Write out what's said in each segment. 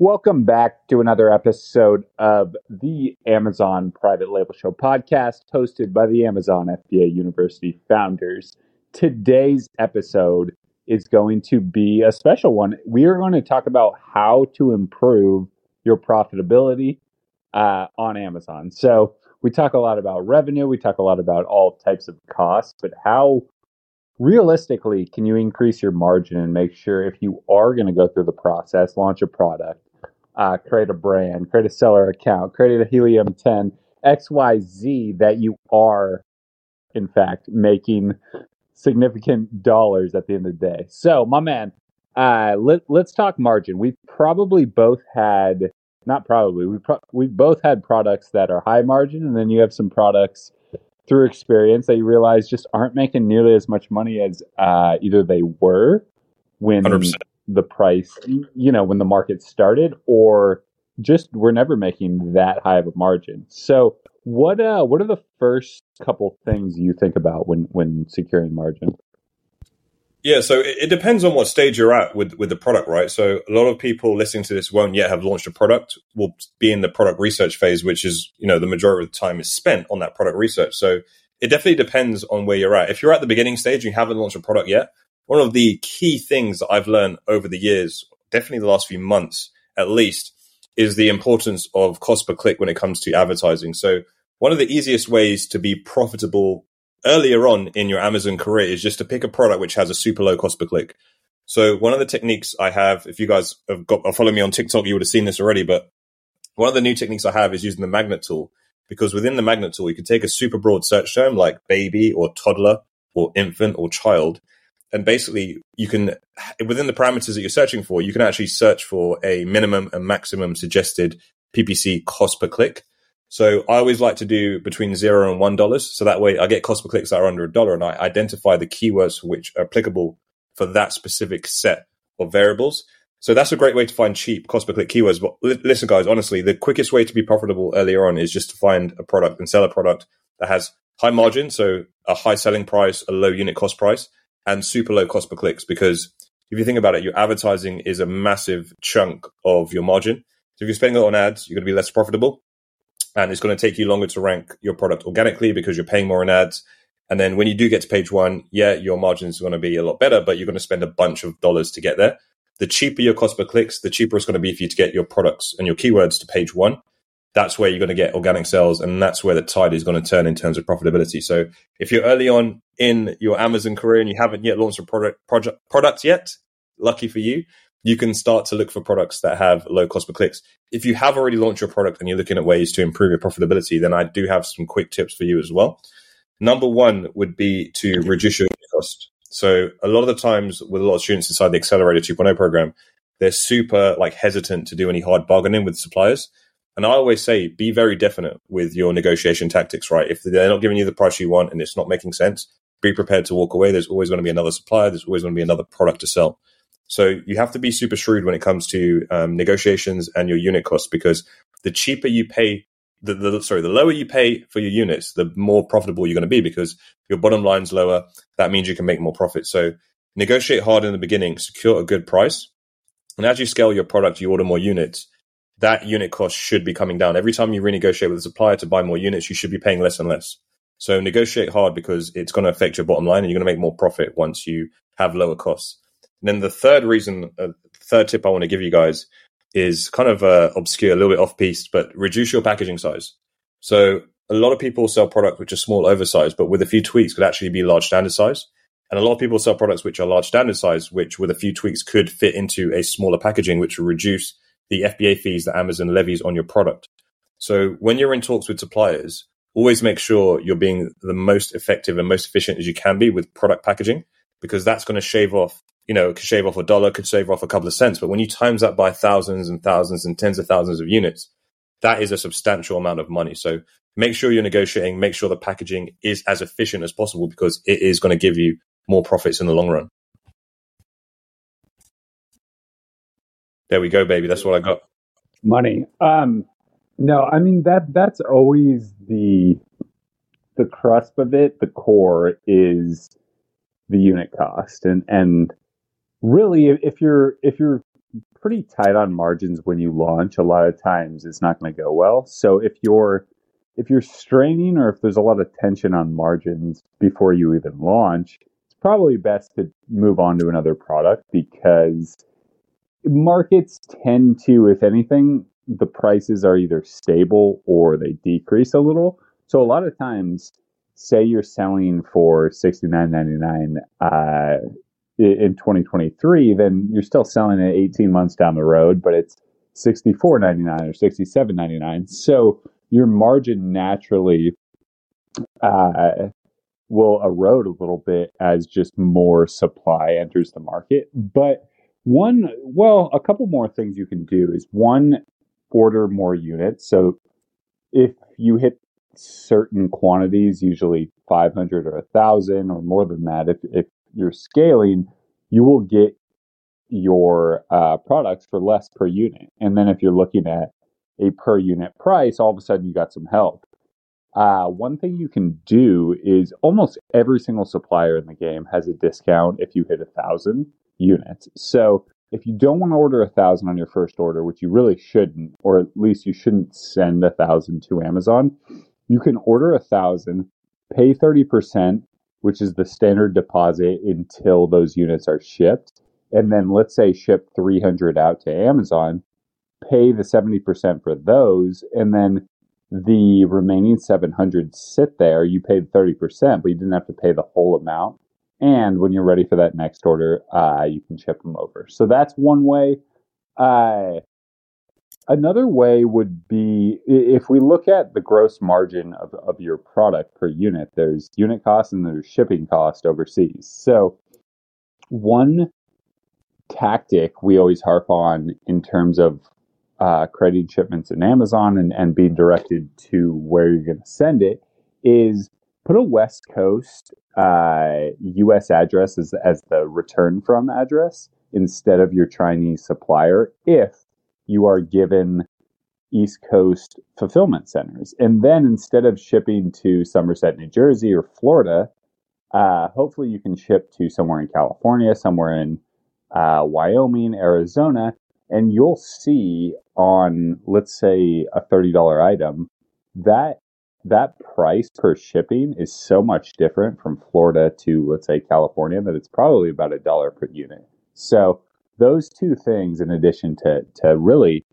Welcome back to another episode of the Amazon Private Label Show podcast, hosted by the Amazon FBA University founders. Today's episode is going to be a special one. We are going to talk about how to improve your profitability uh, on Amazon. So, we talk a lot about revenue, we talk a lot about all types of costs, but how realistically can you increase your margin and make sure if you are going to go through the process, launch a product, uh, create a brand, create a seller account, create a Helium 10, XYZ, that you are, in fact, making significant dollars at the end of the day. So, my man, uh, let, let's talk margin. We've probably both had, not probably, we pro- we've both had products that are high margin, and then you have some products through experience that you realize just aren't making nearly as much money as uh, either they were when 100% the price, you know, when the market started, or just we're never making that high of a margin. So, what uh, what are the first couple things you think about when when securing margin? Yeah, so it, it, depends on what stage you're at with with the product, right? So a lot of people listening to this won't yet have launched a product. Will be in the product research phase, which is you know the majority of the time is spent on that product research. So it definitely depends on where you're at. If you're at the beginning stage, you haven't launched a product yet, one of the key things that I've learned over the years, definitely the last few months at least, is the importance of cost per click when it comes to advertising. So one of the easiest ways to be profitable earlier on in your Amazon career is just to pick a product which has a super low cost per click. So one of the techniques I have, if you guys have got or follow me on TikTok, you would have seen this already, but one of the new techniques I have is using the magnet tool because within the magnet tool, you can take a super broad search term like baby or toddler or infant or child and basically you can within the parameters that you're searching for you can actually search for a minimum and maximum suggested ppc cost per click. So i always like to do between zero and one dollars. So that way i get cost per clicks that are under a dollar and i identify the keywords which are applicable for that specific set of variables. So that's a great way to find cheap cost per click keywords. But listen guys honestly the quickest way to be profitable earlier on is just to find a product and sell a product that has high margin so a high selling price a low unit cost price and super low cost per clicks because if you think about it, your advertising is a massive chunk of your margin. So if you're spending lot on ads, you're going to be less profitable and it's going to take you longer to rank your product organically because you're paying more in ads. And then when you do get to page one, yeah, your margins are going to be a lot better, but you're going to spend a bunch of dollars to get there. The cheaper your cost per clicks, the cheaper it's going to be for you to get your products and your keywords to page one that's where you're going to get organic sales and that's where the tide is going to turn in terms of profitability. So if you're early on in your Amazon career and you haven't yet launched a product project product yet, lucky for you, you can start to look for products that have low cost per clicks. If you have already launched your product and you're looking at ways to improve your profitability, then I do have some quick tips for you as well. Number one would be to reduce your cost. So a lot of the times with a lot of students inside the Accelerator 2.0 program, they're super like hesitant to do any hard bargaining with suppliers and I always say, be very definite with your negotiation tactics, right? If they're not giving you the price you want and it's not making sense, be prepared to walk away. There's always going to be another supplier. There's always going to be another product to sell. So you have to be super shrewd when it comes to um, negotiations and your unit costs because the cheaper you pay, the, the sorry, the lower you pay for your units, the more profitable you're going to be because your bottom line's lower. That means you can make more profit. So negotiate hard in the beginning, secure a good price, and as you scale your product, you order more units that unit cost should be coming down. Every time you renegotiate with a supplier to buy more units, you should be paying less and less. So negotiate hard because it's going to affect your bottom line and you're going to make more profit once you have lower costs. And then the third reason, uh, third tip I want to give you guys is kind of uh, obscure, a little bit off piece, but reduce your packaging size. So a lot of people sell products which are small, oversized, but with a few tweaks could actually be large standard size. And a lot of people sell products which are large standard size, which with a few tweaks could fit into a smaller packaging, which will reduce the FBA fees that Amazon levies on your product. So when you're in talks with suppliers, always make sure you're being the most effective and most efficient as you can be with product packaging, because that's going to shave off, you know, could shave off a dollar, could shave off a couple of cents. But when you times that by thousands and thousands and tens of thousands of units, that is a substantial amount of money. So make sure you're negotiating, make sure the packaging is as efficient as possible because it is going to give you more profits in the long run. There we go, baby. That's what I got. Money. Um, no, I mean that that's always the the crust of it. The core is the unit cost, and and really, if you're if you're pretty tight on margins when you launch. A lot of times it's not going to go well. So if you're if you're straining or if there's a lot of tension on margins before you even launch, it's probably best to move on to another product because markets tend to, if anything, the prices are either stable or they decrease a little. So a lot of times, say you're selling for sixty nine ninety nine uh, in 2023, then you're still selling it 18 months down the road, but it's 64.99 or 67.99. So your margin naturally uh, will erode a little bit as just more supply enters the market. But one, well, a couple more things you can do is one, order more units. So if you hit certain quantities, usually 500 or 1,000 or more than that, if, if you're scaling, you will get your uh, products for less per unit. And then if you're looking at a per unit price, all of a sudden you got some help. Uh, one thing you can do is almost every single supplier in the game has a discount if you hit a thousand units. So if you don't want to order a thousand on your first order, which you really shouldn't, or at least you shouldn't send a thousand to Amazon, you can order a thousand, pay 30%, which is the standard deposit until those units are shipped. And then let's say ship 300 out to Amazon, pay the 70% for those, and then the remaining 700 sit there. You paid 30%, but you didn't have to pay the whole amount. And when you're ready for that next order, uh, you can ship them over. So that's one way. Uh, another way would be if we look at the gross margin of, of your product per unit, there's unit cost and there's shipping cost overseas. So one tactic we always harp on in terms of uh, creating shipments in Amazon and, and being directed to where you're going to send it is put a West Coast uh, US address as, as the return from address instead of your Chinese supplier if you are given East Coast fulfillment centers. And then instead of shipping to Somerset, New Jersey or Florida, uh, hopefully you can ship to somewhere in California, somewhere in uh, Wyoming, Arizona, and you'll see on, let's say, a $30 item, that that price per shipping is so much different from Florida to, let's say, California that it's probably about a dollar per unit. So those two things, in addition to to really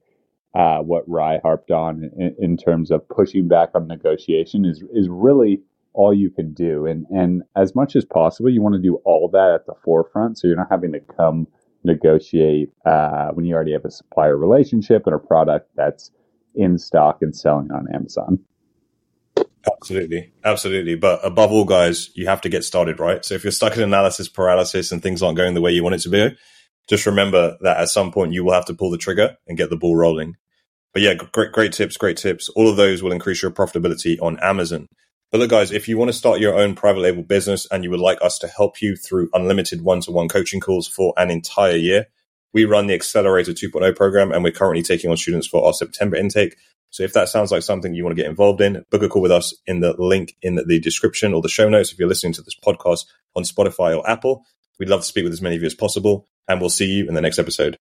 uh, what Rye harped on in, in, terms of pushing back on negotiation, is is really all you can do. And and as much as possible, you want to do all that at the forefront, so you're not having to come negotiate uh, when you already have a supplier relationship and a product that's in stock and selling on Amazon. Absolutely, absolutely. But above all, guys, you have to get started, right? So if you're stuck in analysis paralysis and things aren't going the way you want it to be, just remember that at some point you will have to pull the trigger and get the ball rolling. But yeah, great, great tips, great tips. All of those will increase your profitability on Amazon. But look, guys, if you want to start your own private label business and you would like us to help you through unlimited one to one coaching calls for an entire year, we run the Accelerator 2.0 program and we're currently taking on students for our September intake. So if that sounds like something you want to get involved in, book a call with us in the link in the description or the show notes if you're listening to this podcast on Spotify or Apple. We'd love to speak with as many of you as possible, and we'll see you in the next episode.